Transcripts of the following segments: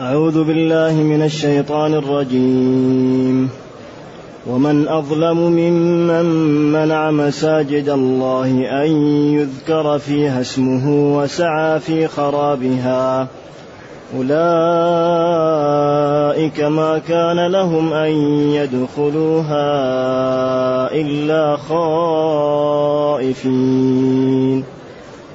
أعوذ بالله من الشيطان الرجيم. ومن أظلم ممن منع مساجد الله أن يذكر فيها اسمه وسعى في خرابها. أولئك ما كان لهم أن يدخلوها إلا خائفين.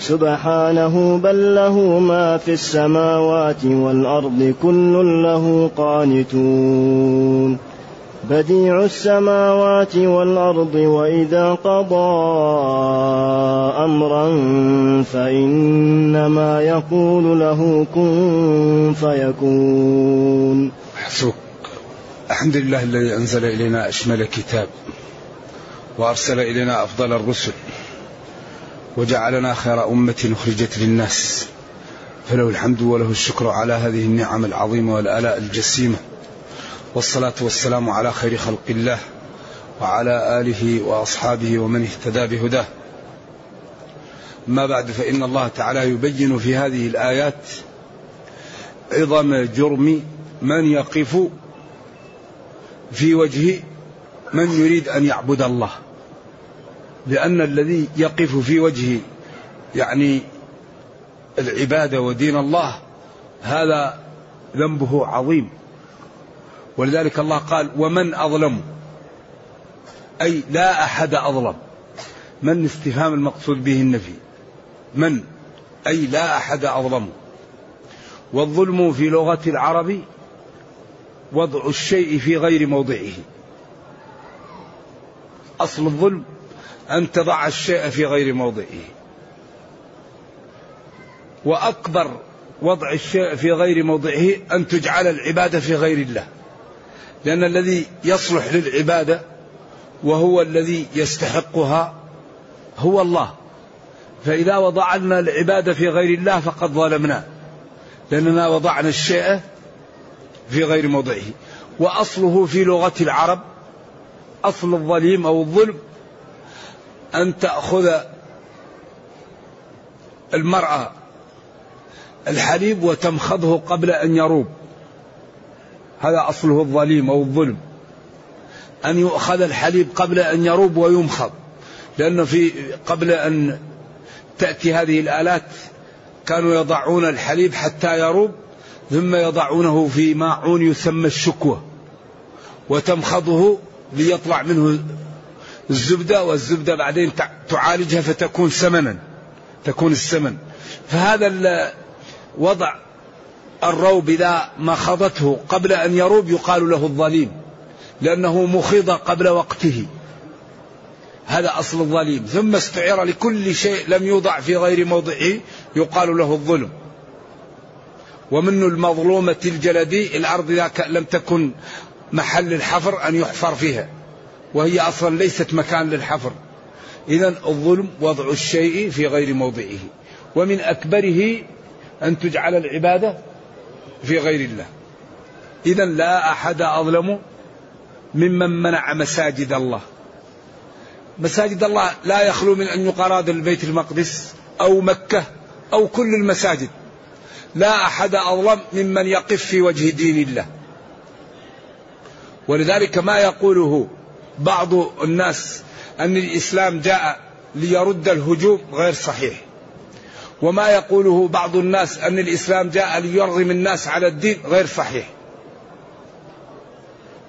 سبحانه بل له ما في السماوات والأرض كل له قانتون. بديع السماوات والأرض وإذا قضى أمرا فإنما يقول له كن فيكون. حسوك الحمد لله الذي أنزل إلينا أشمل كتاب وأرسل إلينا أفضل الرسل. وجعلنا خير أمة أخرجت للناس. فله الحمد وله الشكر على هذه النعم العظيمة والآلاء الجسيمة. والصلاة والسلام على خير خلق الله وعلى آله وأصحابه ومن اهتدى بهداه. ما بعد فإن الله تعالى يبين في هذه الآيات عظم جرم من يقف في وجه من يريد أن يعبد الله. لأن الذي يقف في وجه يعني العبادة ودين الله هذا ذنبه عظيم. ولذلك الله قال ومن أظلم؟ أي لا أحد أظلم. من استفهام المقصود به النفي؟ من؟ أي لا أحد أظلم. والظلم في لغة العرب وضع الشيء في غير موضعه. أصل الظلم أن تضع الشيء في غير موضعه. وأكبر وضع الشيء في غير موضعه أن تجعل العبادة في غير الله. لأن الذي يصلح للعبادة وهو الذي يستحقها هو الله. فإذا وضعنا العبادة في غير الله فقد ظلمنا. لأننا وضعنا الشيء في غير موضعه. وأصله في لغة العرب أصل الظليم أو الظلم أن تأخذ المرأة الحليب وتمخضه قبل أن يروب. هذا أصله الظليم أو الظلم. أن يؤخذ الحليب قبل أن يروب ويمخض. لأنه في قبل أن تأتي هذه الآلات كانوا يضعون الحليب حتى يروب ثم يضعونه في ماعون يسمى الشكوى وتمخضه ليطلع منه الزبدة والزبدة بعدين تعالجها فتكون سمنا تكون السمن. فهذا وضع الروب إذا مخضته قبل أن يروب يقال له الظليم لأنه مخض قبل وقته. هذا أصل الظليم. ثم استعير لكل شيء لم يوضع في غير موضعه يقال له الظلم. ومن المظلومة الجلدي الأرض إذا لم تكن محل الحفر أن يحفر فيها. وهي أصلا ليست مكان للحفر. إذا الظلم وضع الشيء في غير موضعه. ومن أكبره أن تجعل العبادة في غير الله. إذا لا أحد أظلم ممن منع مساجد الله. مساجد الله لا يخلو من أن يقاراد البيت المقدس أو مكة أو كل المساجد. لا أحد أظلم ممن يقف في وجه دين الله. ولذلك ما يقوله بعض الناس أن الإسلام جاء ليرد الهجوم غير صحيح. وما يقوله بعض الناس أن الإسلام جاء ليرغم الناس على الدين غير صحيح.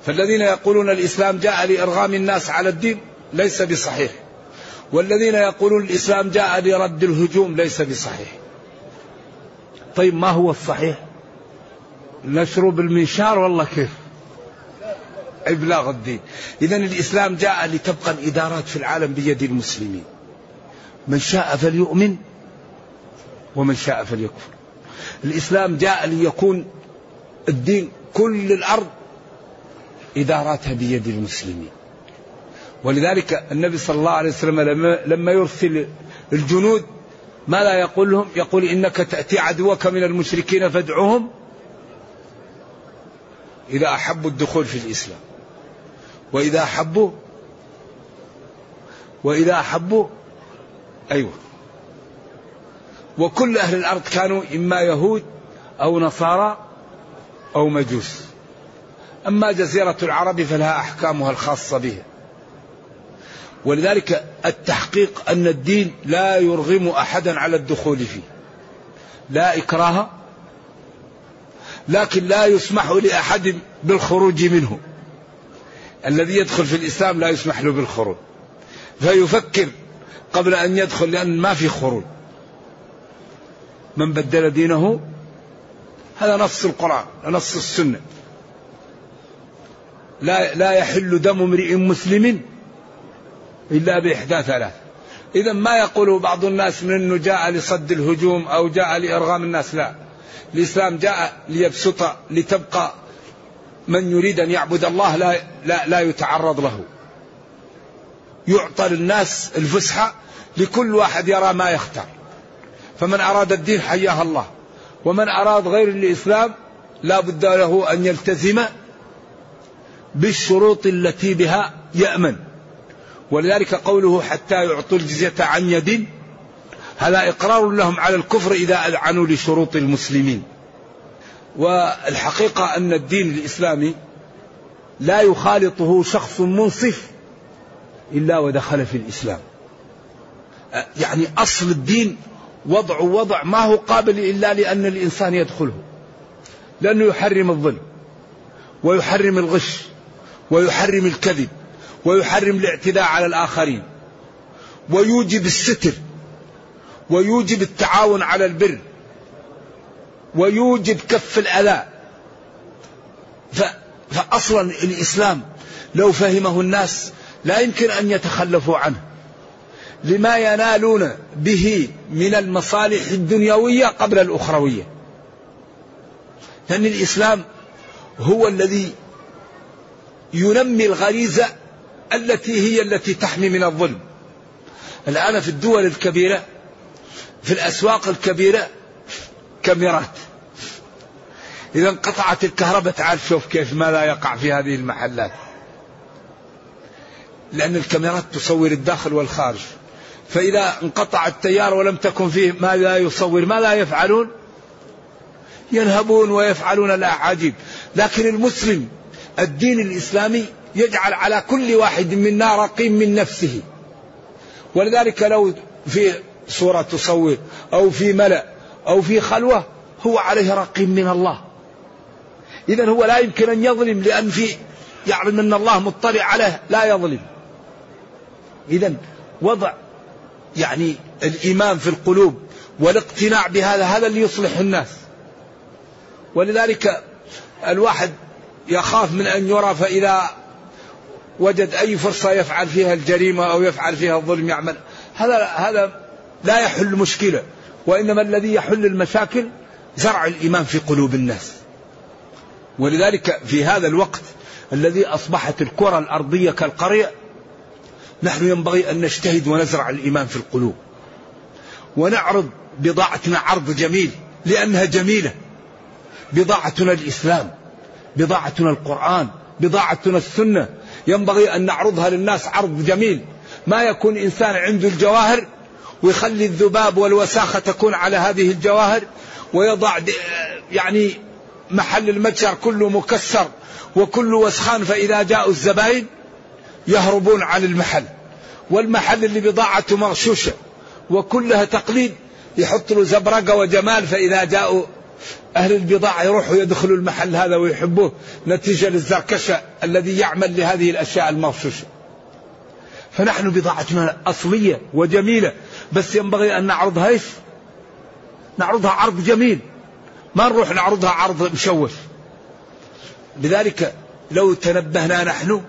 فالذين يقولون الإسلام جاء لإرغام الناس على الدين ليس بصحيح. والذين يقولون الإسلام جاء لرد الهجوم ليس بصحيح. طيب ما هو الصحيح؟ نشرب المنشار والله كيف؟ إبلاغ الدين. إذا الإسلام جاء لتبقى الإدارات في العالم بيد المسلمين. من شاء فليؤمن ومن شاء فليكفر. الإسلام جاء ليكون الدين كل الأرض إداراتها بيد المسلمين. ولذلك النبي صلى الله عليه وسلم لما, لما يرسل الجنود ما لا يقول لهم؟ يقول إنك تأتي عدوك من المشركين فادعوهم إذا أحبوا الدخول في الإسلام. وإذا أحبوا وإذا أحبوا أيوه. وكل أهل الأرض كانوا إما يهود أو نصارى أو مجوس. أما جزيرة العرب فلها أحكامها الخاصة بها. ولذلك التحقيق أن الدين لا يرغم أحدا على الدخول فيه. لا إكراه لكن لا يسمح لأحد بالخروج منه. الذي يدخل في الإسلام لا يسمح له بالخروج. فيفكر قبل أن يدخل لأن ما في خروج. من بدل دينه؟ هذا نص القرآن نص السنة. لا لا يحل دم امرئ مسلم إلا بإحدى ثلاث. إذا ما يقوله بعض الناس من أنه جاء لصد الهجوم أو جاء لإرغام الناس؟ لا. الإسلام جاء ليبسط لتبقى من يريد أن يعبد الله لا, لا, لا يتعرض له. يعطى للناس الفسحة لكل واحد يرى ما يختار. فمن أراد الدين حياه الله. ومن أراد غير الإسلام لا بد له أن يلتزم بالشروط التي بها يأمن. ولذلك قوله حتى يعطوا الجزية عن يد. هذا إقرار لهم على الكفر إذا أذعنوا لشروط المسلمين. والحقيقة أن الدين الإسلامي لا يخالطه شخص منصف إلا ودخل في الإسلام. يعني أصل الدين وضع وضع ما هو قابل إلا لأن الإنسان يدخله. لأنه يحرم الظلم ويحرم الغش ويحرم الكذب ويحرم الاعتداء على الآخرين ويوجب الستر ويوجب التعاون على البر ويوجب كف الأذى فأصلا الإسلام لو فهمه الناس لا يمكن أن يتخلفوا عنه. لما ينالون به من المصالح الدنيوية قبل الأخروية. لأن الإسلام هو الذي ينمي الغريزة التي هي التي تحمي من الظلم. الآن في الدول الكبيرة في الأسواق الكبيرة كاميرات. إذا انقطعت الكهرباء تعال شوف كيف ماذا يقع في هذه المحلات. لأن الكاميرات تصور الداخل والخارج. فإذا انقطع التيار ولم تكن فيه ما لا يصور ما لا يفعلون؟ ينهبون ويفعلون الأعاجيب. لكن المسلم الدين الإسلامي يجعل على كل واحد منا رقيم من نفسه. ولذلك لو في صورة تصور أو في ملأ أو في خلوة هو عليه رقيم من الله. إذا هو لا يمكن أن يظلم لأن في يعلم أن الله مطلع عليه لا يظلم. إذا وضع يعني الإيمان في القلوب والاقتناع بهذا هذا اللي يصلح الناس. ولذلك الواحد يخاف من أن يرى فإذا وجد أي فرصة يفعل فيها الجريمة أو يفعل فيها الظلم يعمل. هذا هذا لا يحل مشكلة. وإنما الذي يحل المشاكل زرع الإيمان في قلوب الناس. ولذلك في هذا الوقت الذي أصبحت الكرة الأرضية كالقرية نحن ينبغي أن نجتهد ونزرع الإيمان في القلوب. ونعرض بضاعتنا عرض جميل لأنها جميلة. بضاعتنا الإسلام بضاعتنا القرآن بضاعتنا السنة. ينبغي أن نعرضها للناس عرض جميل. ما يكون إنسان عنده الجواهر ويخلي الذباب والوساخة تكون على هذه الجواهر ويضع يعني محل المتجر كله مكسر وكله وسخان فإذا جاءوا الزبائن يهربون عن المحل. والمحل اللي بضاعته مغشوشة وكلها تقليد يحط له زبرقة وجمال فإذا جاءوا أهل البضاعة يروحوا يدخلوا المحل هذا ويحبوه نتيجة للزركشة الذي يعمل لهذه الأشياء المغشوشة. فنحن بضاعتنا أصلية وجميلة بس ينبغي أن نعرضها إيش؟ نعرضها عرض جميل. ما نروح نعرضها عرض مشوش. لذلك لو تنبهنا نحن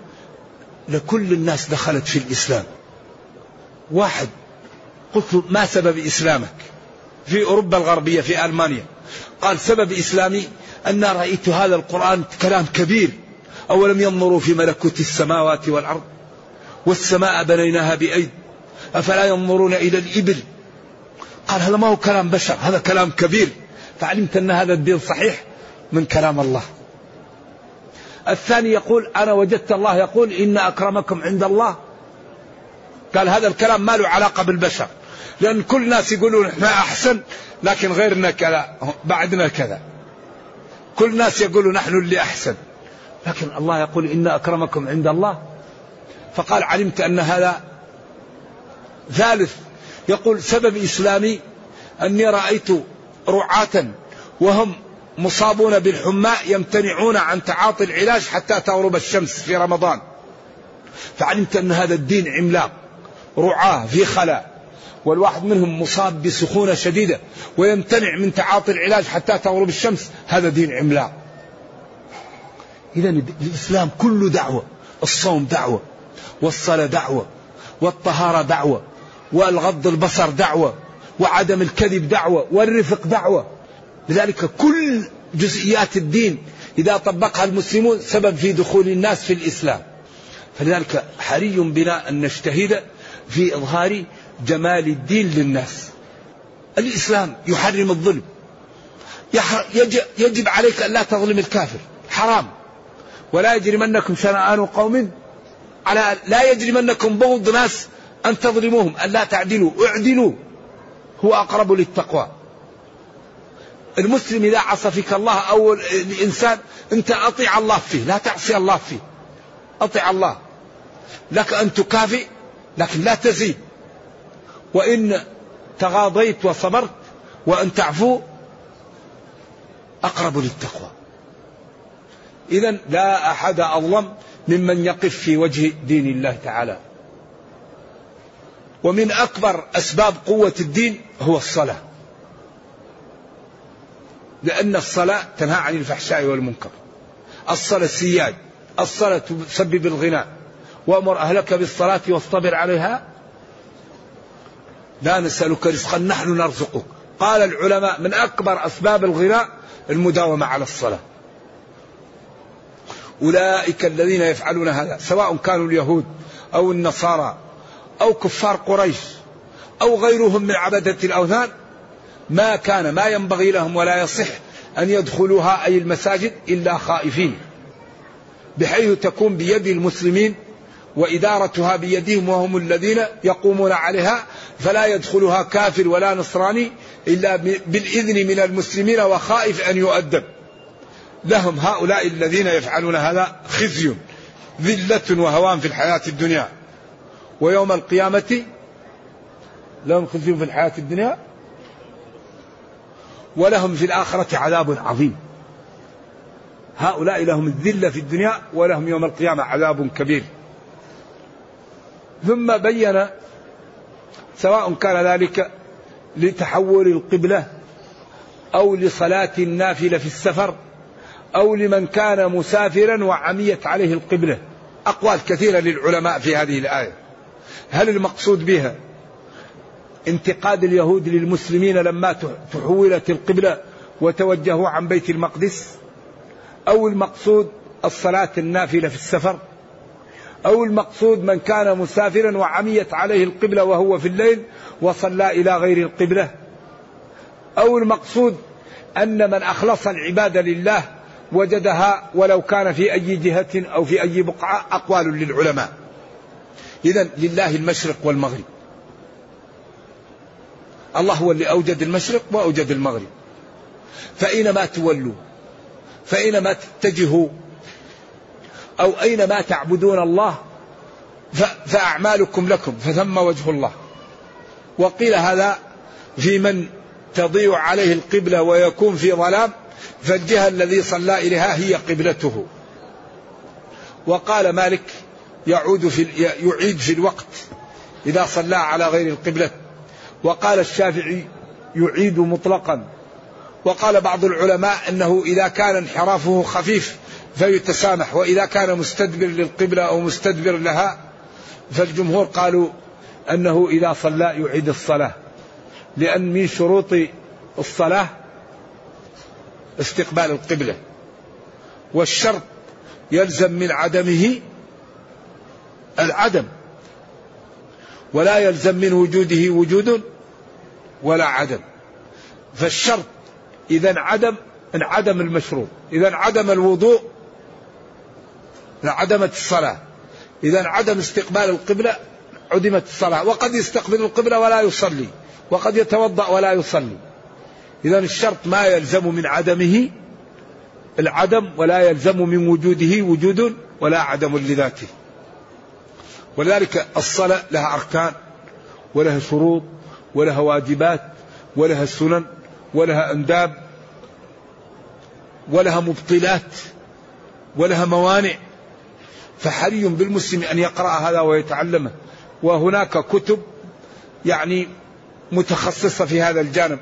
لكل الناس دخلت في الإسلام. واحد قلت له ما سبب إسلامك؟ في أوروبا الغربية في ألمانيا. قال سبب إسلامي أن رأيت هذا القرآن كلام كبير. أولم ينظروا في ملكوت السماوات والأرض؟ والسماء بنيناها بأيد أفلا ينظرون إلى الإبل؟ قال هذا ما هو كلام بشر هذا كلام كبير. فعلمت أن هذا الدين صحيح من كلام الله. الثاني يقول أنا وجدت الله يقول إن أكرمكم عند الله. قال هذا الكلام ما له علاقة بالبشر. لأن كل الناس يقولون إحنا أحسن لكن غيرنا كذا بعدنا كذا. كل الناس يقولوا نحن اللي أحسن. لكن الله يقول إن أكرمكم عند الله. فقال علمت أن هذا ثالث يقول سبب إسلامي أني رأيت رعاة وهم مصابون بالحمى يمتنعون عن تعاطي العلاج حتى تغرب الشمس في رمضان. فعلمت أن هذا الدين عملاق رعاة في خلاء والواحد منهم مصاب بسخونة شديدة ويمتنع من تعاطي العلاج حتى تغرب الشمس. هذا دين عملاق. إذا الإسلام كله دعوة الصوم دعوة والصلاة دعوة والطهارة دعوة والغض البصر دعوة وعدم الكذب دعوة والرفق دعوة. لذلك كل جزئيات الدين إذا طبقها المسلمون سبب في دخول الناس في الإسلام. فلذلك حري بنا أن نجتهد في إظهار جمال الدين للناس. الإسلام يحرم الظلم. يجب عليك أن لا تظلم الكافر. حرام. ولا يجرمنكم شنآن قوم على لا يجرمنكم بغض ناس أن تظلموهم أن لا تعدلوا أعدلوا. هو أقرب للتقوى. المسلم إذا عصى فيك الله أو الإنسان أنت أطيع الله فيه لا تعصي الله فيه. أطيع الله. لك أن تكافئ لكن لا تزيد. وإن تغاضيت وصبرت وأن تعفو أقرب للتقوى. إذا لا أحد أظلم ممن يقف في وجه دين الله تعالى. ومن أكبر أسباب قوة الدين هو الصلاة. لأن الصلاة تنهى عن الفحشاء والمنكر. الصلاة سياج الصلاة تسبب الغنى. وأمر أهلك بالصلاة واصطبر عليها. لا نسألك رزقا نحن نرزقك. قال العلماء من أكبر أسباب الغنى المداومة على الصلاة. أولئك الذين يفعلون هذا سواء كانوا اليهود أو النصارى أو كفار قريش أو غيرهم من عبدة الأوثان ما كان ما ينبغي لهم ولا يصح أن يدخلوها أي المساجد إلا خائفين بحيث تكون بيد المسلمين وإدارتها بيدهم وهم الذين يقومون عليها فلا يدخلها كافر ولا نصراني إلا بالإذن من المسلمين وخائف أن يؤدب. لهم هؤلاء الذين يفعلون هذا خزي ذلة وهوان في الحياة الدنيا. ويوم القيامة لهم خزي في الحياة الدنيا ولهم في الآخرة عذاب عظيم. هؤلاء لهم الذلة في الدنيا ولهم يوم القيامة عذاب كبير. ثم بين سواء كان ذلك لتحول القبلة أو لصلاة النافلة في السفر أو لمن كان مسافرا وعميت عليه القبلة. أقوال كثيرة للعلماء في هذه الآية. هل المقصود بها انتقاد اليهود للمسلمين لما تحولت القبلة وتوجهوا عن بيت المقدس؟ أو المقصود الصلاة النافلة في السفر؟ أو المقصود من كان مسافرا وعميت عليه القبلة وهو في الليل وصلى إلى غير القبلة؟ أو المقصود أن من أخلص العبادة لله وجدها ولو كان في أي جهة أو في أي بقعة أقوال للعلماء؟ إذا لله المشرق والمغرب. الله هو اللي أوجد المشرق وأوجد المغرب. فأينما تولوا فأينما تتجهوا أو أينما تعبدون الله فأعمالكم لكم فثم وجه الله. وقيل هذا في من تضيع عليه القبلة ويكون في ظلام فالجهة الذي صلى إليها هي قبلته. وقال مالك يعود في يعيد في الوقت إذا صلى على غير القبلة. وقال الشافعي يعيد مطلقا. وقال بعض العلماء أنه إذا كان انحرافه خفيف فيتسامح وإذا كان مستدبر للقبلة أو مستدبر لها فالجمهور قالوا أنه إذا صلى يعيد الصلاة. لأن من شروط الصلاة استقبال القبلة. والشرط يلزم من عدمه العدم. ولا يلزم من وجوده وجود ولا عدم. فالشرط إذا انعدم انعدم المشروط إذا انعدم الوضوء انعدمت الصلاة. إذا انعدم استقبال القبلة عدمت الصلاة. وقد يستقبل القبلة ولا يصلي. وقد يتوضأ ولا يصلي. إذا الشرط ما يلزم من عدمه العدم ولا يلزم من وجوده وجود ولا عدم لذاته. ولذلك الصلاة لها أركان ولها شروط ولها واجبات ولها سنن ولها أنداب ولها مبطلات ولها موانع. فحري بالمسلم أن يقرأ هذا ويتعلمه. وهناك كتب يعني متخصصة في هذا الجانب.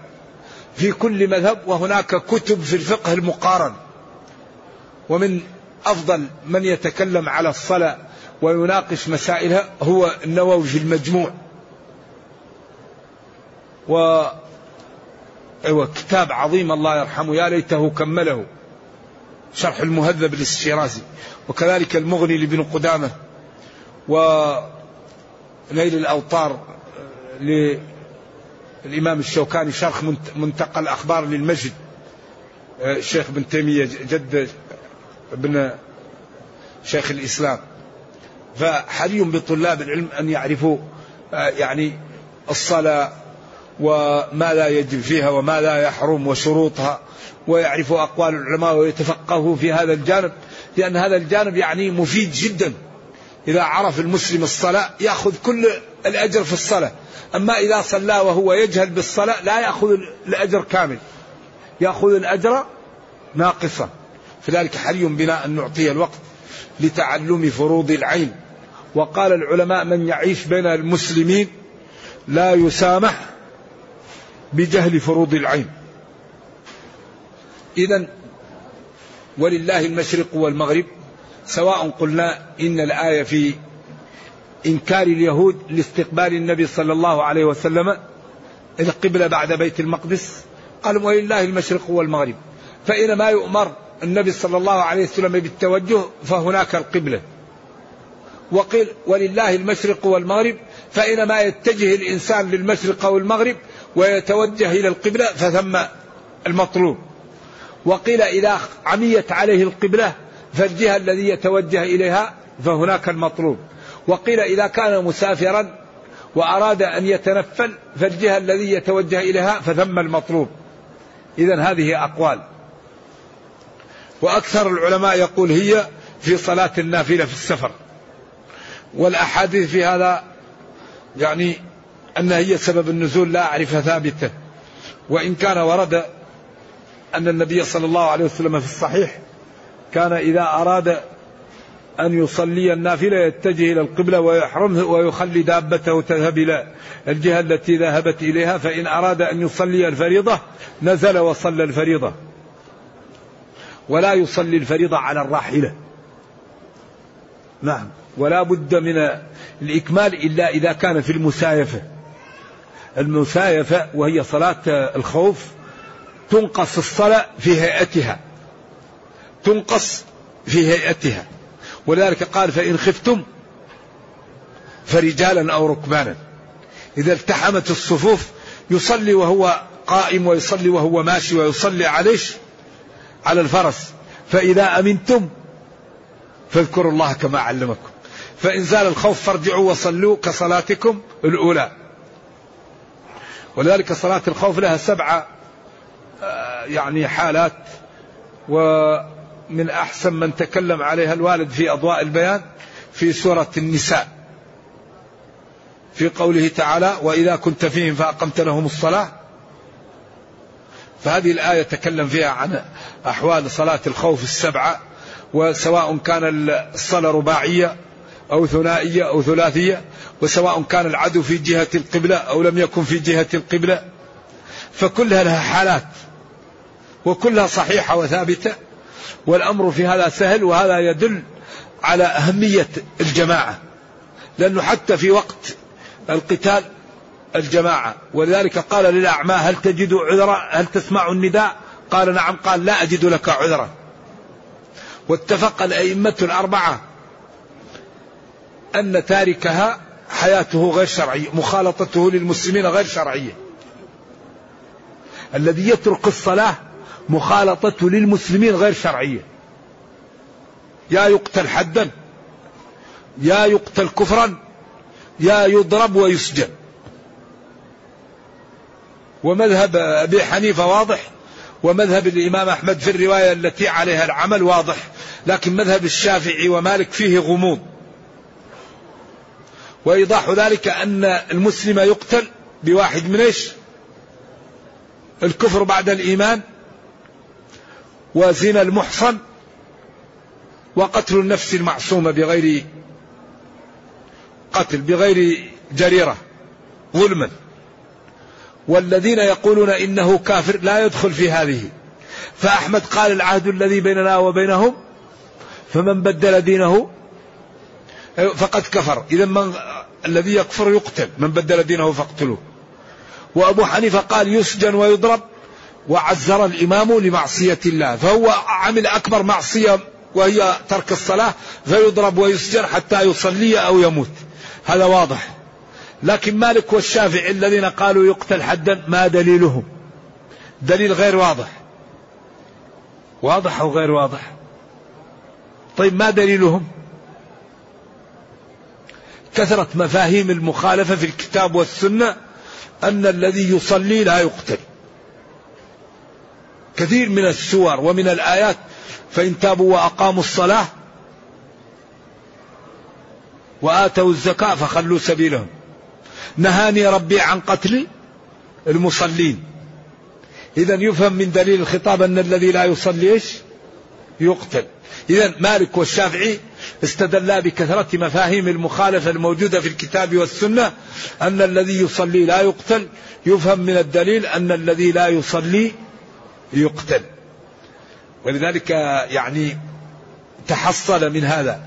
في كل مذهب وهناك كتب في الفقه المقارن. ومن أفضل من يتكلم على الصلاة ويناقش مسائلها هو النووي المجموع. و أيوة كتاب عظيم الله يرحمه يا ليته كمله. شرح المهذب للشيرازي وكذلك المغني لابن قدامة. ونيل الأوطار للإمام الشوكاني شرح منتقى الأخبار للمجد. الشيخ ابن تيمية جد ابن شيخ الإسلام. فحري بطلاب العلم أن يعرفوا يعني الصلاة وما لا يجب فيها وما لا يحرم وشروطها ويعرفوا أقوال العلماء ويتفقهوا في هذا الجانب لأن هذا الجانب يعني مفيد جدا. إذا عرف المسلم الصلاة يأخذ كل الأجر في الصلاة. أما إذا صلى وهو يجهل بالصلاة لا يأخذ الأجر كامل. يأخذ الأجر ناقصا. فذلك حري بنا أن نعطي الوقت لتعلم فروض العين. وقال العلماء من يعيش بين المسلمين لا يسامح بجهل فروض العين. إذا ولله المشرق والمغرب سواء قلنا إن الآية في إنكار اليهود لاستقبال النبي صلى الله عليه وسلم القبلة بعد بيت المقدس قال ولله المشرق والمغرب. فإنما يؤمر النبي صلى الله عليه وسلم بالتوجه فهناك القبلة. وقيل ولله المشرق والمغرب فإنما يتجه الإنسان للمشرق أو المغرب ويتوجه إلى القبلة فثم المطلوب. وقيل إذا عميت عليه القبلة فالجهة الذي يتوجه إليها فهناك المطلوب. وقيل إذا كان مسافرا وأراد أن يتنفل فالجهة الذي يتوجه إليها فثم المطلوب. إذا هذه أقوال. وأكثر العلماء يقول هي في صلاة النافلة في السفر. والأحاديث في هذا يعني أنها هي سبب النزول لا أعرفها ثابتة. وإن كان ورد أن النبي صلى الله عليه وسلم في الصحيح كان إذا أراد أن يصلي النافلة يتجه إلى القبلة ويحرمه ويخلي دابته تذهب إلى الجهة التي ذهبت إليها فإن أراد أن يصلي الفريضة نزل وصلى الفريضة. ولا يصلي الفريضة على الراحلة. نعم. ولا بد من الإكمال إلا إذا كان في المسايفة. المسايفة وهي صلاة الخوف تنقص الصلاة في هيئتها. تنقص في هيئتها. ولذلك قال فإن خفتم فرجالا أو ركبانا. إذا التحمت الصفوف يصلي وهو قائم ويصلي وهو ماشي ويصلي عليه على الفرس. فإذا أمنتم فاذكروا الله كما علمكم. فإن زال الخوف فارجعوا وصلوا كصلاتكم الأولى. ولذلك صلاة الخوف لها سبعة آه، يعني حالات ومن أحسن من تكلم عليها الوالد في أضواء البيان في سورة النساء. في قوله تعالى وإذا كنت فيهم فأقمت لهم الصلاة. فهذه الآية تكلم فيها عن أحوال صلاة الخوف السبعة وسواء كان الصلاة رباعية أو ثنائية أو ثلاثية وسواء كان العدو في جهة القبلة أو لم يكن في جهة القبلة فكلها لها حالات وكلها صحيحة وثابتة والأمر في هذا سهل وهذا يدل على أهمية الجماعة لأنه حتى في وقت القتال الجماعة ولذلك قال للأعمى هل تجد عذرا؟ هل تسمع النداء؟ قال نعم. قال لا أجد لك عذرا. واتفق الأئمة الأربعة أن تاركها حياته غير شرعية مخالطته للمسلمين غير شرعية. الذي يترك الصلاة مخالطته للمسلمين غير شرعية. يا يقتل حدا يا يقتل كفرا يا يضرب ويسجن. ومذهب أبي حنيفة واضح ومذهب الإمام أحمد في الرواية التي عليها العمل واضح لكن مذهب الشافعي ومالك فيه غموض. وإيضاح ذلك أن المسلم يقتل بواحد من إيش؟ الكفر بعد الإيمان وزنا المحصن وقتل النفس المعصومة بغير قتل بغير جريرة ظلما والذين يقولون إنه كافر لا يدخل في هذه فأحمد قال العهد الذي بيننا وبينهم فمن بدل دينه فقد كفر. إذا من الذي يكفر يقتل من بدل دينه فاقتلوه. وأبو حنيفة قال يسجن ويضرب وعزر الإمام لمعصية الله. فهو عمل أكبر معصية وهي ترك الصلاة فيضرب ويسجن حتى يصلي أو يموت. هذا واضح. لكن مالك والشافعي الذين قالوا يقتل حدا ما دليلهم؟ دليل غير واضح. واضح أو غير واضح؟ طيب ما دليلهم؟ كثرة مفاهيم المخالفة في الكتاب والسنة أن الذي يصلي لا يقتل. كثير من السور ومن الآيات فإن تابوا وأقاموا الصلاة وآتوا الزكاة فخلوا سبيلهم. نهاني ربي عن قتل المصلين. إذا يفهم من دليل الخطاب أن الذي لا يصلي إيش؟ يقتل. إذا مالك والشافعي استدلا بكثرة مفاهيم المخالفة الموجودة في الكتاب والسنة أن الذي يصلي لا يقتل يفهم من الدليل أن الذي لا يصلي يقتل. ولذلك يعني تحصل من هذا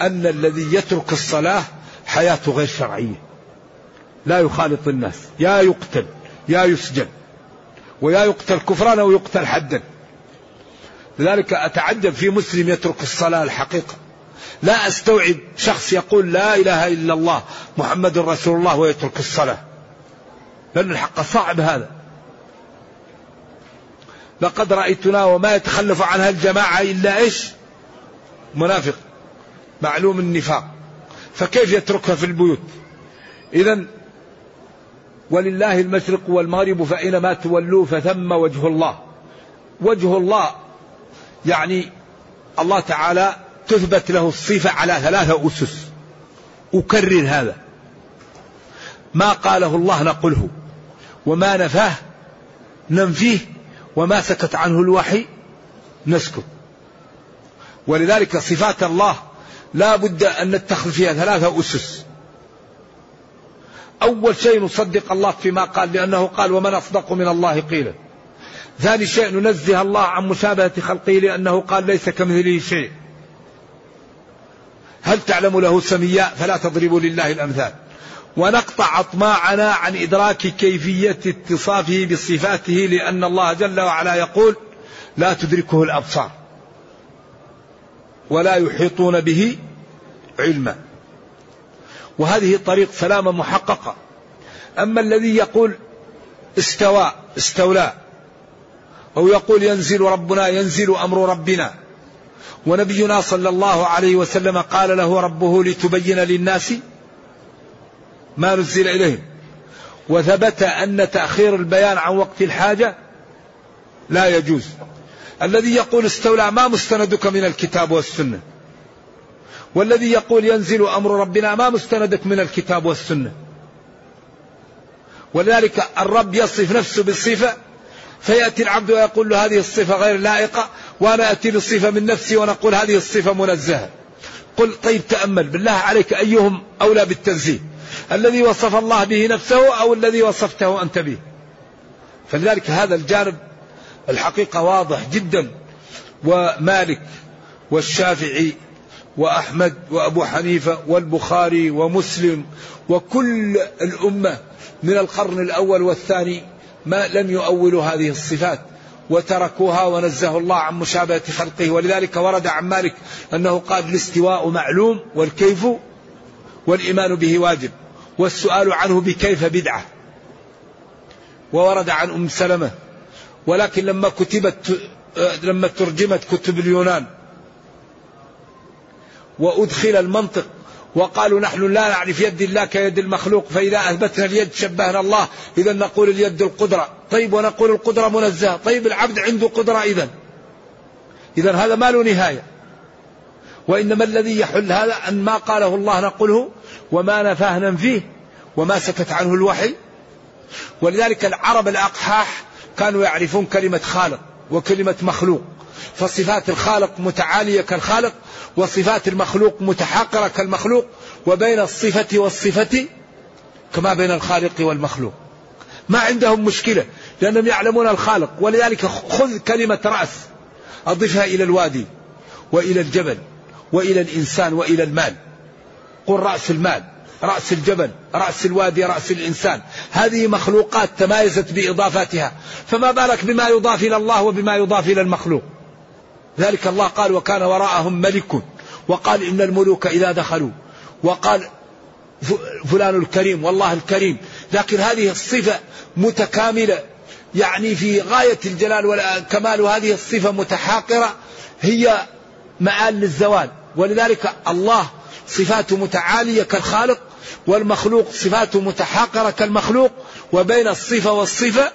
أن الذي يترك الصلاة حياته غير شرعية. لا يخالط الناس يا يقتل يا يسجن ويا يقتل كفرا أو يقتل حدا. لذلك أتعجب في مسلم يترك الصلاة الحقيقة. لا أستوعب شخص يقول لا إله إلا الله محمد رسول الله ويترك الصلاة. لأن الحق صعب هذا. لقد رأيتنا وما يتخلف عنها الجماعة إلا إيش؟ منافق. معلوم النفاق. فكيف يتركها في البيوت؟ إذا ولله المشرق والمغرب فأينما تولوا فثم وجه الله. وجه الله يعني الله تعالى تثبت له الصفة على ثلاثة أسس. أكرر هذا. ما قاله الله نقله وما نفاه ننفيه وما سكت عنه الوحي نسكت ولذلك صفات الله لا بد أن نتخذ فيها ثلاثة أسس. أول شيء نصدق الله فيما قال لأنه قال ومن أصدق من الله قيلا. ثاني شيء ننزه الله عن مشابهة خلقه لأنه قال ليس كمثله شيء. هل تعلم له سمياء فلا تضربوا لله الأمثال. ونقطع أطماعنا عن إدراك كيفية اتصافه بصفاته لأن الله جل وعلا يقول لا تدركه الأبصار ولا يحيطون به علما. وهذه طريق سلامة محققة. أما الذي يقول استوى استولى أو يقول ينزل ربنا ينزل أمر ربنا ونبينا صلى الله عليه وسلم قال له ربه لتبين للناس ما نزل إليهم. وثبت أن تأخير البيان عن وقت الحاجة لا يجوز. الذي يقول استولى ما مستندك من الكتاب والسنة؟ والذي يقول ينزل أمر ربنا ما مستندك من الكتاب والسنة؟ ولذلك الرب يصف نفسه بالصفة فيأتي العبد ويقول له هذه الصفة غير لائقة وأنا أتي بالصفة من نفسي ونقول هذه الصفة منزهة. قل طيب تأمل بالله عليك أيهم أولى بالتنزيه. الذي وصف الله به نفسه أو الذي وصفته أنت به. فلذلك هذا الجانب الحقيقة واضح جدا. ومالك والشافعي وأحمد وأبو حنيفة والبخاري ومسلم وكل الأمة من القرن الأول والثاني ما لم يؤولوا هذه الصفات. وتركوها ونزه الله عن مشابهة خلقه. ولذلك ورد عن مالك أنه قال الاستواء معلوم والكيف والإيمان به واجب والسؤال عنه بكيف بدعة. وورد عن أم سلمة ولكن لما كتبت لما ترجمت كتب اليونان وأدخل المنطق وقالوا نحن لا نعرف يد الله كيد المخلوق فإذا أثبتنا اليد شبهنا الله إذا نقول اليد القدرة. طيب ونقول القدرة منزهة. طيب العبد عنده قدرة إذا. إذا هذا ما له نهاية. وإنما الذي يحل هذا أن ما قاله الله نقوله وما نفاه ننفيه وما سكت عنه الوحي. ولذلك العرب الأقحاح كانوا يعرفون كلمة خالق وكلمة مخلوق. فصفات الخالق متعالية كالخالق وصفات المخلوق متحاقرة كالمخلوق وبين الصفة والصفة كما بين الخالق والمخلوق. ما عندهم مشكلة لأنهم يعلمون الخالق ولذلك خذ كلمة رأس أضفها إلى الوادي وإلى الجبل وإلى الإنسان وإلى المال. قل رأس المال رأس الجبل رأس الوادي رأس الإنسان. هذه مخلوقات تمايزت بإضافاتها فما بالك بما يضاف إلى الله وبما يضاف إلى المخلوق؟ ذلك الله قال وكان وراءهم ملك وقال إن الملوك إذا دخلوا وقال فلان الكريم والله الكريم. لكن هذه الصفة متكاملة. يعني في غاية الجلال والكمال وهذه الصفة متحاقرة هي مآل للزوال. ولذلك الله صفاته متعالية كالخالق والمخلوق صفاته متحاقرة كالمخلوق. وبين الصفة والصفة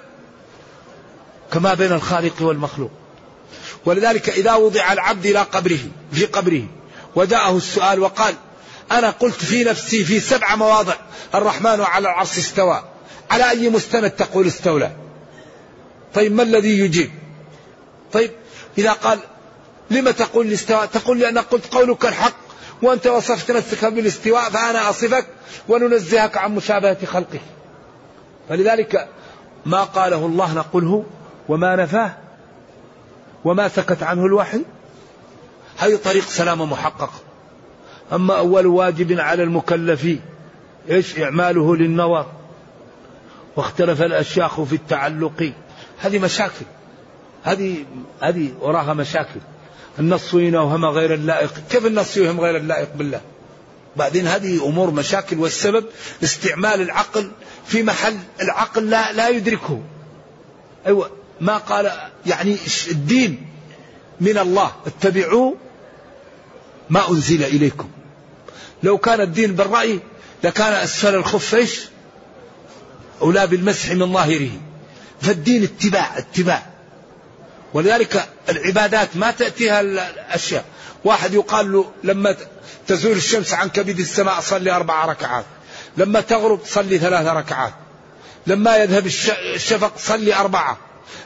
كما بين الخالق والمخلوق. ولذلك إذا وضع العبد إلى قبره في قبره وجاءه السؤال وقال أنا قلت في نفسي في سبع مواضع الرحمن على العرش استوى على أي مستند تقول استولى؟ طيب ما الذي يجيب؟ طيب إذا قال لما تقول الاستواء تقول لأن قلت قولك الحق وأنت وصفت نفسك بالاستواء فأنا أصفك وننزهك عن مشابهة خلقك. فلذلك ما قاله الله نقوله وما نفاه وما سكت عنه الوحي؟ هذه طريق سلامة محققة أما أول واجب على المكلف إيش؟ إعماله للنظر واختلف الأشياخ في التعلق. هذه مشاكل. هذه هذه وراها مشاكل. النص يوهم غير اللائق. كيف النص يوهم غير اللائق بالله؟ بعدين هذه أمور مشاكل. والسبب استعمال العقل في محل العقل لا, لا يدركه. أيوة. ما قال يعني الدين من الله اتبعوا ما أنزل إليكم. لو كان الدين بالرأي لكان أسفل الخف إيش؟ أولى بالمسح من ظاهره. فالدين اتباع اتباع. ولذلك العبادات ما تأتيها الأشياء. واحد يقال له لما تزول الشمس عن كبد السماء صلي أربع ركعات. لما تغرب صلي ثلاث ركعات. لما يذهب الشفق صلي أربعة.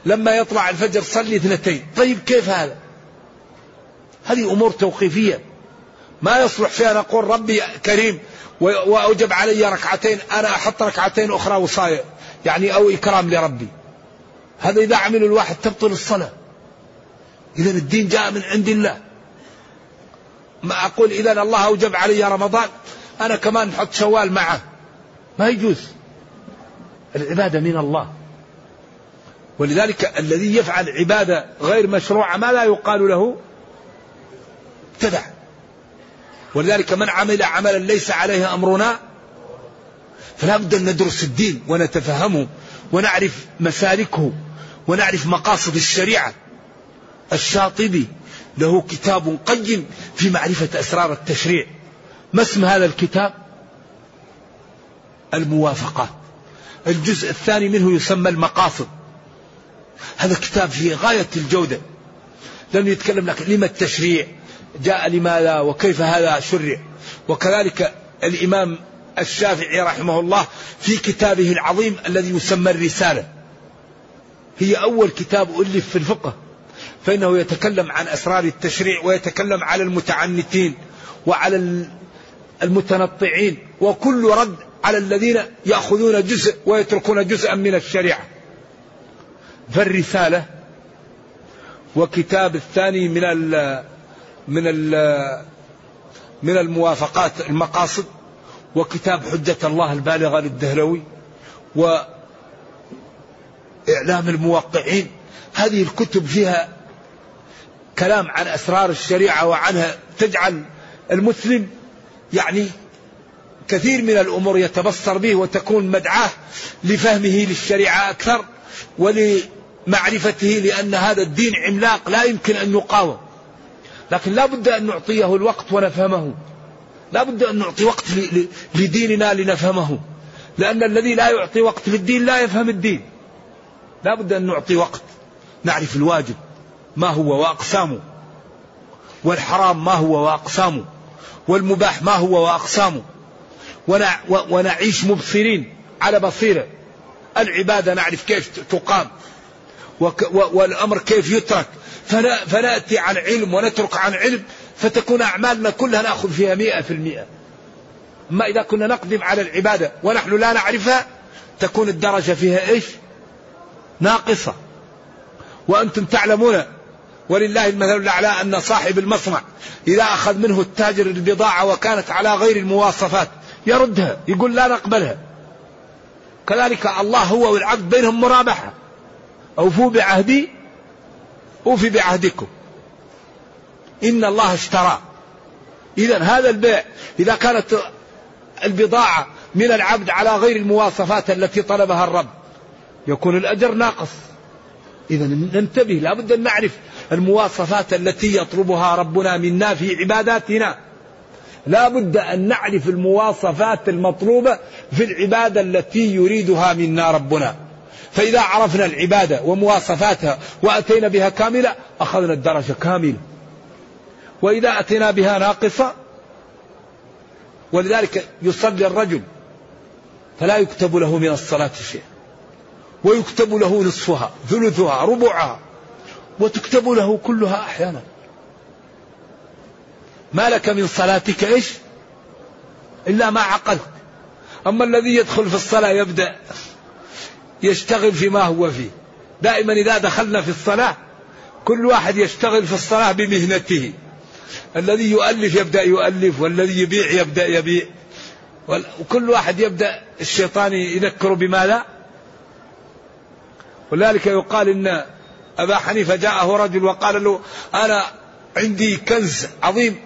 لما يطلع الفجر صلي اثنتين. طيب كيف هذا؟ هذه أمور توقيفية. ما يصلح فيها نقول ربي كريم وأوجب علي ركعتين أنا أحط ركعتين أخرى وصاية. يعني أو إكرام لربي. هذا إذا عمل الواحد تبطل الصلاة. إذا الدين جاء من عند الله. ما أقول إذا الله أوجب علي رمضان أنا كمان نحط شوال معه. ما يجوز. العبادة من الله. ولذلك الذي يفعل عبادة غير مشروعة ما لا يقال له ابتدع ولذلك من عمل عملا ليس عليه أمرنا فلا بد أن ندرس الدين ونتفهمه ونعرف مسالكه ونعرف مقاصد الشريعة. الشاطبي له كتاب قيم في معرفة أسرار التشريع. ما اسم هذا الكتاب؟ الموافقات. الجزء الثاني منه يسمى المقاصد. هذا كتاب في غاية الجودة. لم يتكلم لك لما التشريع جاء لماذا وكيف هذا شرع. وكذلك الإمام الشافعي رحمه الله في كتابه العظيم الذي يسمى الرسالة. هي أول كتاب ألف في الفقه. فإنه يتكلم عن أسرار التشريع ويتكلم على المتعنتين وعلى المتنطعين. وكل رد على الذين يأخذون جزء ويتركون جزءا من الشريعة. فالرسالة وكتاب الثاني من ال من ال من الموافقات المقاصد وكتاب حجة الله البالغة للدهلوي وإعلام الموقعين. هذه الكتب فيها كلام عن أسرار الشريعة وعنها تجعل المسلم يعني كثير من الأمور يتبصر به وتكون مدعاة لفهمه للشريعة أكثر ولمعرفته لأن هذا الدين عملاق لا يمكن أن يقاوم. لكن لا بد أن نعطيه الوقت ونفهمه. لا بد أن نعطي وقت لديننا لنفهمه. لأن الذي لا يعطي وقت للدين لا يفهم الدين. لا بد أن نعطي وقت. نعرف الواجب. ما هو وأقسامه والحرام ما هو وأقسامه والمباح ما هو وأقسامه ونعيش مبصرين على بصيرة. العبادة نعرف كيف تقام. والأمر كيف يترك. فنأتي عن علم ونترك عن علم فتكون أعمالنا كلها نأخذ فيها مئة في المئة. أما إذا كنا نقدم على العبادة ونحن لا نعرفها تكون الدرجة فيها إيش؟ ناقصة. وأنتم تعلمون ولله المثل الأعلى أن صاحب المصنع إذا أخذ منه التاجر البضاعة وكانت على غير المواصفات يردها يقول لا نقبلها. كذلك الله هو والعبد بينهم مرابحة. أوفوا بعهدي أوفي بعهدكم. إن الله اشترى. إذا هذا البيع إذا كانت البضاعة من العبد على غير المواصفات التي طلبها الرب يكون الأجر ناقص. إذا ننتبه لابد أن نعرف المواصفات التي يطلبها ربنا منا في عباداتنا. لا بد أن نعرف المواصفات المطلوبة في العبادة التي يريدها منا ربنا. فإذا عرفنا العبادة ومواصفاتها وأتينا بها كاملة أخذنا الدرجة كاملة. وإذا أتينا بها ناقصة ولذلك يصلي الرجل فلا يكتب له من الصلاة شيء ويكتب له نصفها ثلثها ربعها وتكتب له كلها أحيانا. ما لك من صلاتك إيش؟ إلا ما عقلت. أما الذي يدخل في الصلاة يبدأ يشتغل فيما هو فيه. دائما إذا دخلنا في الصلاة كل واحد يشتغل في الصلاة بمهنته. الذي يؤلف يبدأ يؤلف والذي يبيع يبدأ يبيع. وكل واحد يبدأ الشيطان يذكر بما لا ولذلك يقال إن أبا حنيفة جاءه رجل وقال له أنا عندي كنز عظيم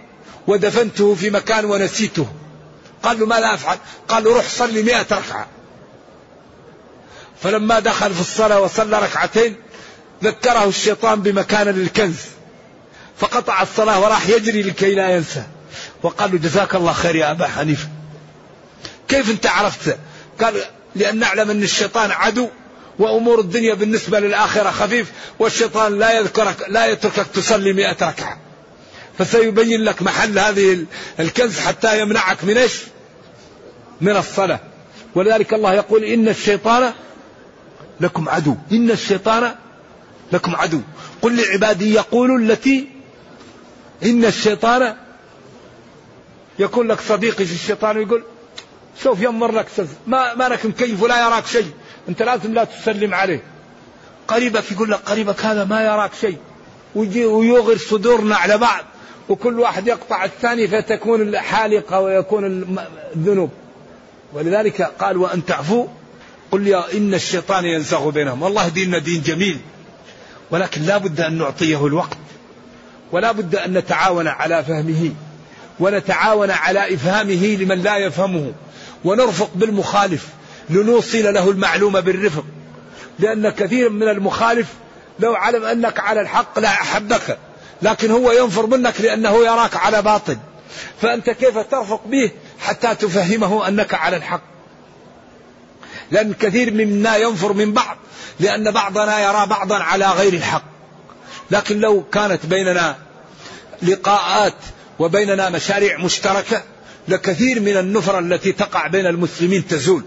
ودفنته في مكان ونسيته. قال له ماذا أفعل؟ قال له روح صلي مئة ركعة. فلما دخل في الصلاة وصلى ركعتين ذكره الشيطان بمكان للكنز. فقطع الصلاة وراح يجري لكي لا ينسى. وقال له جزاك الله خير يا أبا حنيفة. كيف أنت عرفت؟ قال لأن نعلم أن الشيطان عدو وأمور الدنيا بالنسبة للآخرة خفيف والشيطان لا يذكرك لا يتركك تصلي مئة ركعة. فسيبين لك محل هذه الكنز حتى يمنعك من إيش؟ من الصلاة. ولذلك الله يقول إن الشيطان لكم عدو. إن الشيطان لكم عدو. قل لعبادي يقولوا التي إن الشيطان يكون لك صديقي في الشيطان ويقول سوف يمر لك سز ما, ما لك مكيف ولا يراك شيء. أنت لازم لا تسلم عليه. قريبك يقول لك قريبك هذا ما يراك شيء. ويجي ويوغر صدورنا على بعض. وكل واحد يقطع الثاني فتكون الحالقة ويكون الذنوب. ولذلك قال وأن تعفوا قل يا إن الشيطان ينزغ بينهم. والله ديننا دين جميل ولكن لا بد أن نعطيه الوقت ولا بد أن نتعاون على فهمه ونتعاون على إفهامه لمن لا يفهمه ونرفق بالمخالف لنوصل له المعلومة بالرفق. لأن كثير من المخالف لو علم أنك على الحق لا أحبك لكن هو ينفر منك لأنه يراك على باطل. فأنت كيف ترفق به حتى تفهمه أنك على الحق؟ لأن كثير منا ينفر من بعض لأن بعضنا يرى بعضا على غير الحق. لكن لو كانت بيننا لقاءات وبيننا مشاريع مشتركة لكثير من النفر التي تقع بين المسلمين تزول.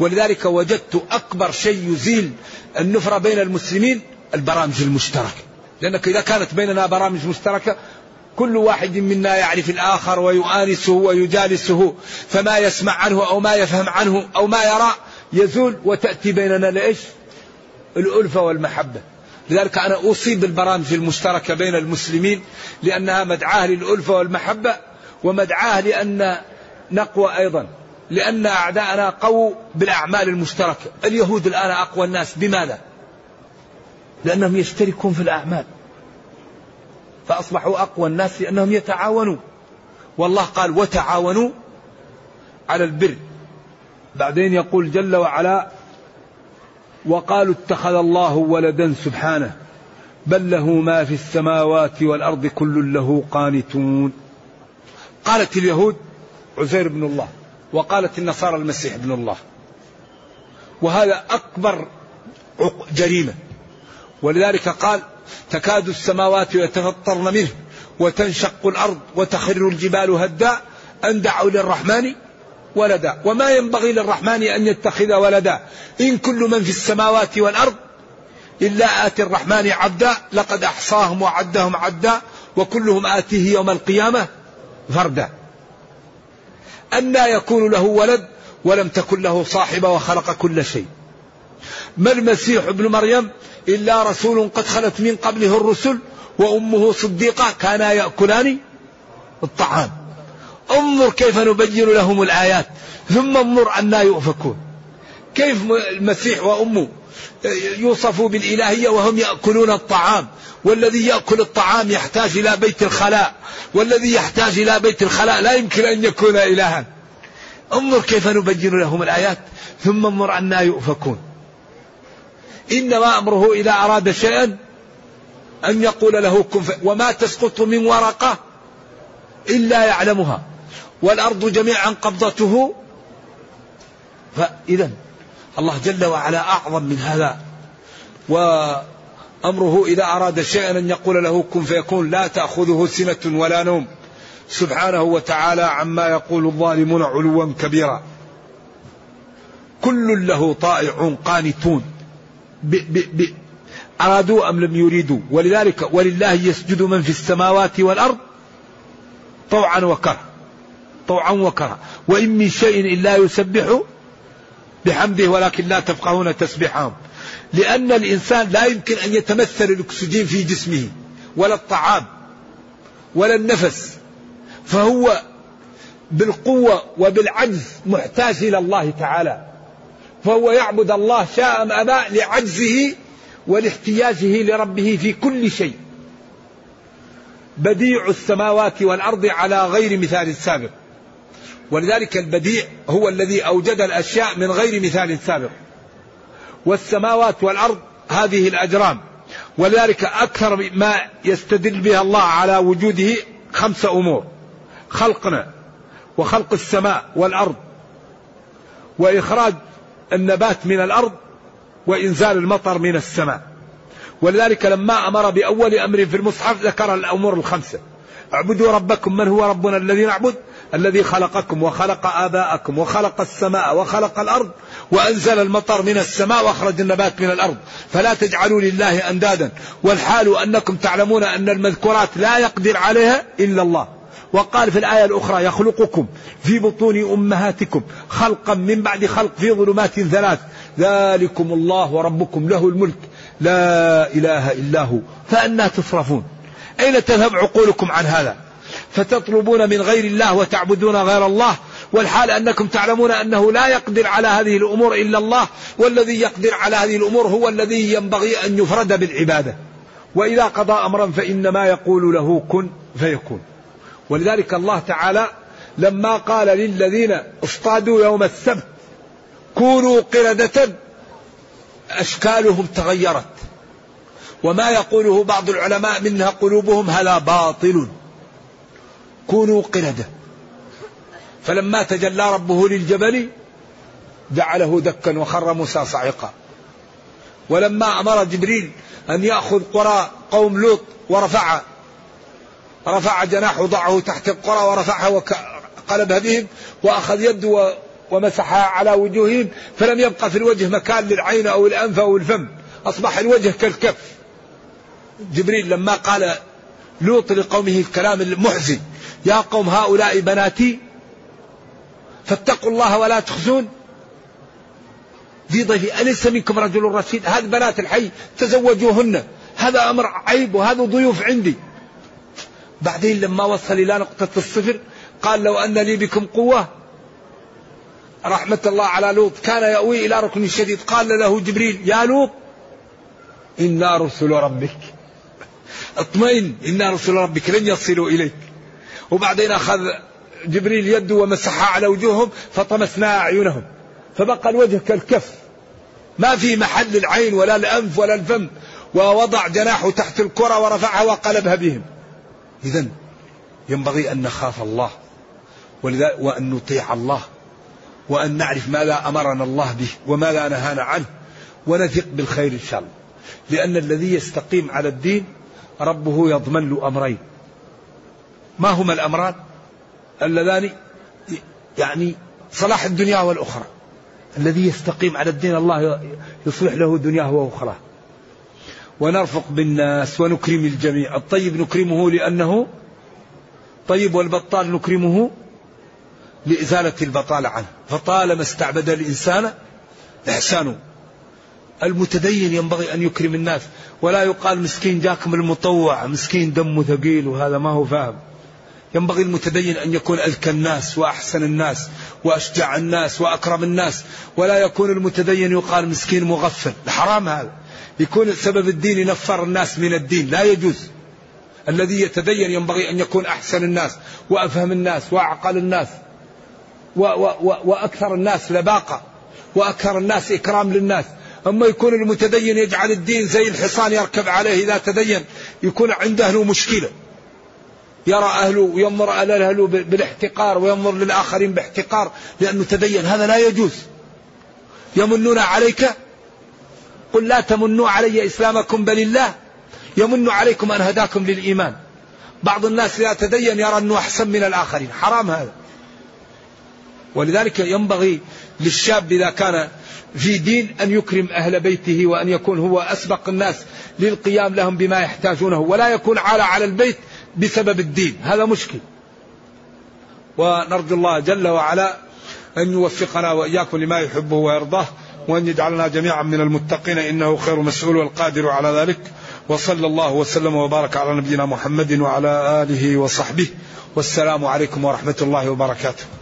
ولذلك وجدت أكبر شيء يزيل النفرة بين المسلمين البرامج المشتركة. لأنك إذا كانت بيننا برامج مشتركة كل واحد منا يعرف الآخر ويؤانسه ويجالسه فما يسمع عنه أو ما يفهم عنه أو ما يرى يزول وتأتي بيننا لإيش؟ الألفة والمحبة. لذلك أنا أوصي بالبرامج المشتركة بين المسلمين لأنها مدعاة للألفة والمحبة ومدعاة لأن نقوى أيضا. لأن أعداءنا قووا بالأعمال المشتركة. اليهود الآن أقوى الناس بماذا؟ لأنهم يشتركون في الأعمال. فأصبحوا أقوى الناس لأنهم يتعاونون. والله قال وتعاونوا على البر. بعدين يقول جل وعلا وقالوا اتخذ الله ولدا سبحانه بل له ما في السماوات والأرض كل له قانتون. قالت اليهود عزير بن الله وقالت النصارى المسيح ابن الله. وهذا أكبر جريمة. ولذلك قال تكاد السماوات يتفطرن منه وتنشق الأرض وتخر الجبال هدا أن دعوا للرحمن ولدا. وما ينبغي للرحمن أن يتخذ ولدا. إن كل من في السماوات والأرض إلا آتي الرحمن عبدا لقد أحصاهم وعدهم عدا وكلهم آتيه يوم القيامة فردا. أنى يكون له ولد ولم تكن له صاحبة وخلق كل شيء. ما المسيح ابن مريم إلا رسول قد خلت من قبله الرسل وأمه صديقة كانا يأكلان الطعام. انظر كيف نبين لهم الآيات ثم انظر أنا يؤفكون. كيف المسيح وأمه يوصفوا بالإلهية وهم يأكلون الطعام والذي يأكل الطعام يحتاج إلى بيت الخلاء والذي يحتاج إلى بيت الخلاء لا يمكن أن يكون إلها. انظر كيف نبين لهم الآيات ثم انظر عنا يؤفكون. إنما أمره إذا أراد شيئا أن يقول له كن وما تسقط من ورقة إلا يعلمها. والأرض جميعا قبضته. فإذا الله جل وعلا أعظم من هذا. وأمره إذا أراد شيئا أن يقول له كن فيكون لا تأخذه سنة ولا نوم. سبحانه وتعالى عما يقول الظالمون علوا كبيرا. كل له طائع قانتون. ب ب ب أرادوا أم لم يريدوا؟ ولذلك ولله يسجد من في السماوات والأرض طوعا وكرها. طوعا وكرها. وإن من شيء إلا يسبح بحمده ولكن لا تفقهون تسبيحهم. لأن الإنسان لا يمكن أن يتمثل الأكسجين في جسمه ولا الطعام ولا النفس. فهو بالقوة وبالعجز محتاج إلى الله تعالى. فهو يعبد الله شاء أم أبى لعجزه ولاحتياجه لربه في كل شيء. بديع السماوات والأرض على غير مثال سابق. ولذلك البديع هو الذي أوجد الأشياء من غير مثال سابق. والسماوات والأرض هذه الأجرام. ولذلك أكثر ما يستدل بها الله على وجوده خمسة أمور. خلقنا وخلق السماء والأرض وإخراج النبات من الأرض وإنزال المطر من السماء. ولذلك لما أمر بأول أمر في المصحف ذكر الأمور الخمسة. اعبدوا ربكم من هو ربنا الذي نعبد الذي خلقكم وخلق آباءكم وخلق السماء وخلق الأرض وأنزل المطر من السماء وأخرج النبات من الأرض فلا تجعلوا لله أندادا والحال أنكم تعلمون أن المذكورات لا يقدر عليها إلا الله وقال في الآية الأخرى يخلقكم في بطون أمهاتكم خلقا من بعد خلق في ظلمات ثلاث ذلكم الله وربكم له الملك لا إله إلا هو فأنا تصرفون أين تذهب عقولكم عن هذا؟ فتطلبون من غير الله وتعبدون غير الله والحال أنكم تعلمون أنه لا يقدر على هذه الأمور إلا الله والذي يقدر على هذه الأمور هو الذي ينبغي أن يفرد بالعبادة. وإذا قضى أمرا فإنما يقول له كن فيكون. ولذلك الله تعالى لما قال للذين اصطادوا يوم السبت كونوا قردة أشكالهم تغيرت. وما يقوله بعض العلماء منها قلوبهم هذا باطل. كونوا قردة. فلما تجلى ربه للجبل جعله دكا وخر موسى صعقا. ولما أمر جبريل أن يأخذ قرى قوم لوط ورفع رفع جناحه ضعه تحت القرى ورفعها وقلبها بهم وأخذ يده ومسحها على وجوههم فلم يبقى في الوجه مكان للعين أو الأنف أو الفم. أصبح الوجه كالكف. جبريل لما قال لوط لقومه الكلام المحزن يا قوم هؤلاء بناتي فاتقوا الله ولا تخزون في ضيفي أليس منكم رجل رشيد؟ هذه بنات الحي تزوجوهن هذا أمر عيب وهذا ضيوف عندي. بعدين لما وصل إلى نقطة الصفر قال لو أن لي بكم قوة رحمة الله على لوط كان يأوي إلى ركن شديد. قال له جبريل يا لوط إنا رسل ربك. اطمئن إنا رسل ربك لن يصلوا إليك. وبعدين أخذ جبريل يده ومسحها على وجوههم فطمسنا أعينهم. فبقى الوجه كالكف. ما في محل العين ولا الأنف ولا الفم ووضع جناحه تحت الكرة ورفعها وقلبها بهم. إذا ينبغي أن نخاف الله وأن نطيع الله وأن نعرف ماذا أمرنا الله به وماذا نهانا عنه ونثق بالخير إن شاء الله. لأن الذي يستقيم على الدين ربه يضمن له أمرين. ما هما الأمران؟ اللذان يعني صلاح الدنيا والأخرى. الذي يستقيم على الدين الله يصلح له دنياه وأخراه. ونرفق بالناس ونكرم الجميع. الطيب نكرمه لأنه طيب والبطال نكرمه لإزالة البطالة عنه. فطالما استعبد الإنسان إحسانه. المتدين ينبغي أن يكرم الناس. ولا يقال مسكين جاكم المطوع مسكين دمه ثقيل وهذا ما هو فاهم. ينبغي المتدين أن يكون أذكى الناس وأحسن الناس وأشجع الناس وأكرم الناس. ولا يكون المتدين يقال مسكين مغفل. حرام هذا. يكون سبب الدين ينفر الناس من الدين. لا يجوز. الذي يتدين ينبغي أن يكون أحسن الناس وأفهم الناس وأعقل الناس و و و وأكثر الناس لباقة وأكثر الناس إكرام للناس. أما يكون المتدين يجعل الدين زي الحصان يركب عليه إذا تدين يكون عنده له مشكلة. يرى أهله وينظر على أهله بالاحتقار وينظر للآخرين باحتقار لأنه تدين. هذا لا يجوز. يمنون عليك؟ قل لا تمنوا علي إسلامكم بل الله. يمن عليكم أن هداكم للإيمان. بعض الناس إذا تدين يرى أنه أحسن من الآخرين. حرام هذا. ولذلك ينبغي للشاب إذا كان في دين أن يكرم أهل بيته وأن يكون هو أسبق الناس للقيام لهم بما يحتاجونه ولا يكون عالى على البيت بسبب الدين. هذا مشكل. ونرجو الله جل وعلا أن يوفقنا وإياكم لما يحبه ويرضاه وأن يجعلنا جميعا من المتقين إنه خير مسؤول والقادر على ذلك. وصلى الله وسلم وبارك على نبينا محمد وعلى آله وصحبه. والسلام عليكم ورحمة الله وبركاته.